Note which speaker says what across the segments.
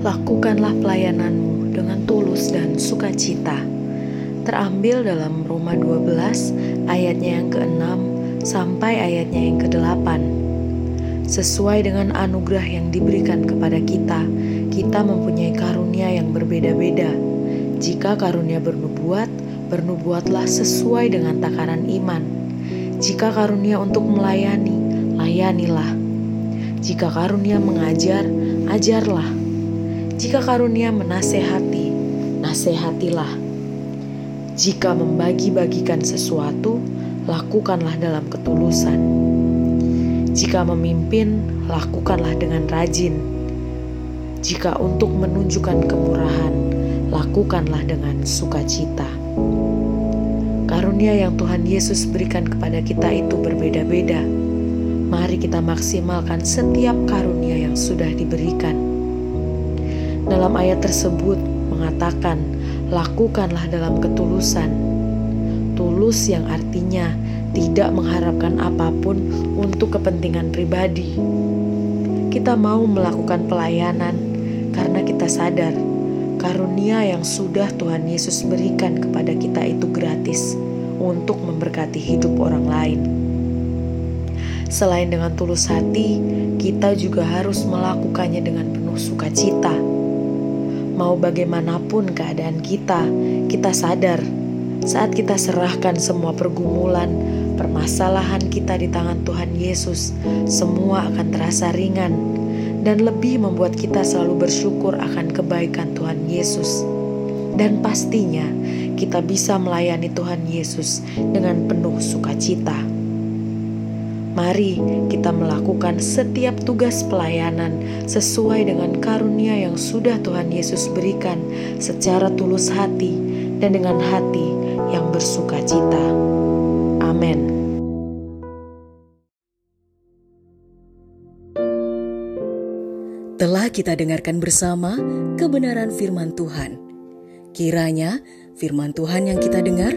Speaker 1: Lakukanlah pelayananmu dengan tulus dan sukacita. Terambil dalam Roma 12 ayatnya yang ke-6 sampai ayatnya yang ke-8. Sesuai dengan anugerah yang diberikan kepada kita, kita mempunyai karunia yang berbeda-beda. Jika karunia bernubuat, bernubuatlah sesuai dengan takaran iman. Jika karunia untuk melayani, layanilah. Jika karunia mengajar, ajarlah. Jika karunia menasehati, nasehatilah. Jika membagi-bagikan sesuatu, lakukanlah dalam ketulusan. Jika memimpin, lakukanlah dengan rajin. Jika untuk menunjukkan kemurahan, lakukanlah dengan sukacita. Karunia yang Tuhan Yesus berikan kepada kita itu berbeda-beda. Mari kita maksimalkan setiap karunia yang sudah diberikan dalam ayat tersebut mengatakan, "Lakukanlah dalam ketulusan." Tulus yang artinya tidak mengharapkan apa pun untuk kepentingan pribadi. Kita mau melakukan pelayanan karena kita sadar karunia yang sudah Tuhan Yesus berikan kepada kita itu gratis untuk memberkati hidup orang lain. Selain dengan tulus hati, kita juga harus melakukannya dengan penuh sukacita Mau bagaimanapun keadaan kita, kita sadar saat kita serahkan semua pergumulan, permasalahan kita di tangan Tuhan Yesus, semua akan terasa ringan dan lebih membuat kita selalu bersyukur akan kebaikan Tuhan Yesus. Dan pastinya kita bisa melayani Tuhan Yesus dengan penuh sukacita. Mari kita melakukan setiap tugas pelayanan sesuai dengan karunia yang sudah Tuhan Yesus berikan secara tulus hati dan dengan hati yang bersuka cita. Amin.
Speaker 2: Telah kita dengarkan bersama kebenaran firman Tuhan. Kiranya firman Tuhan yang kita dengar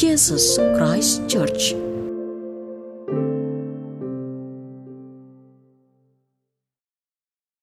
Speaker 2: Jesus Christ Church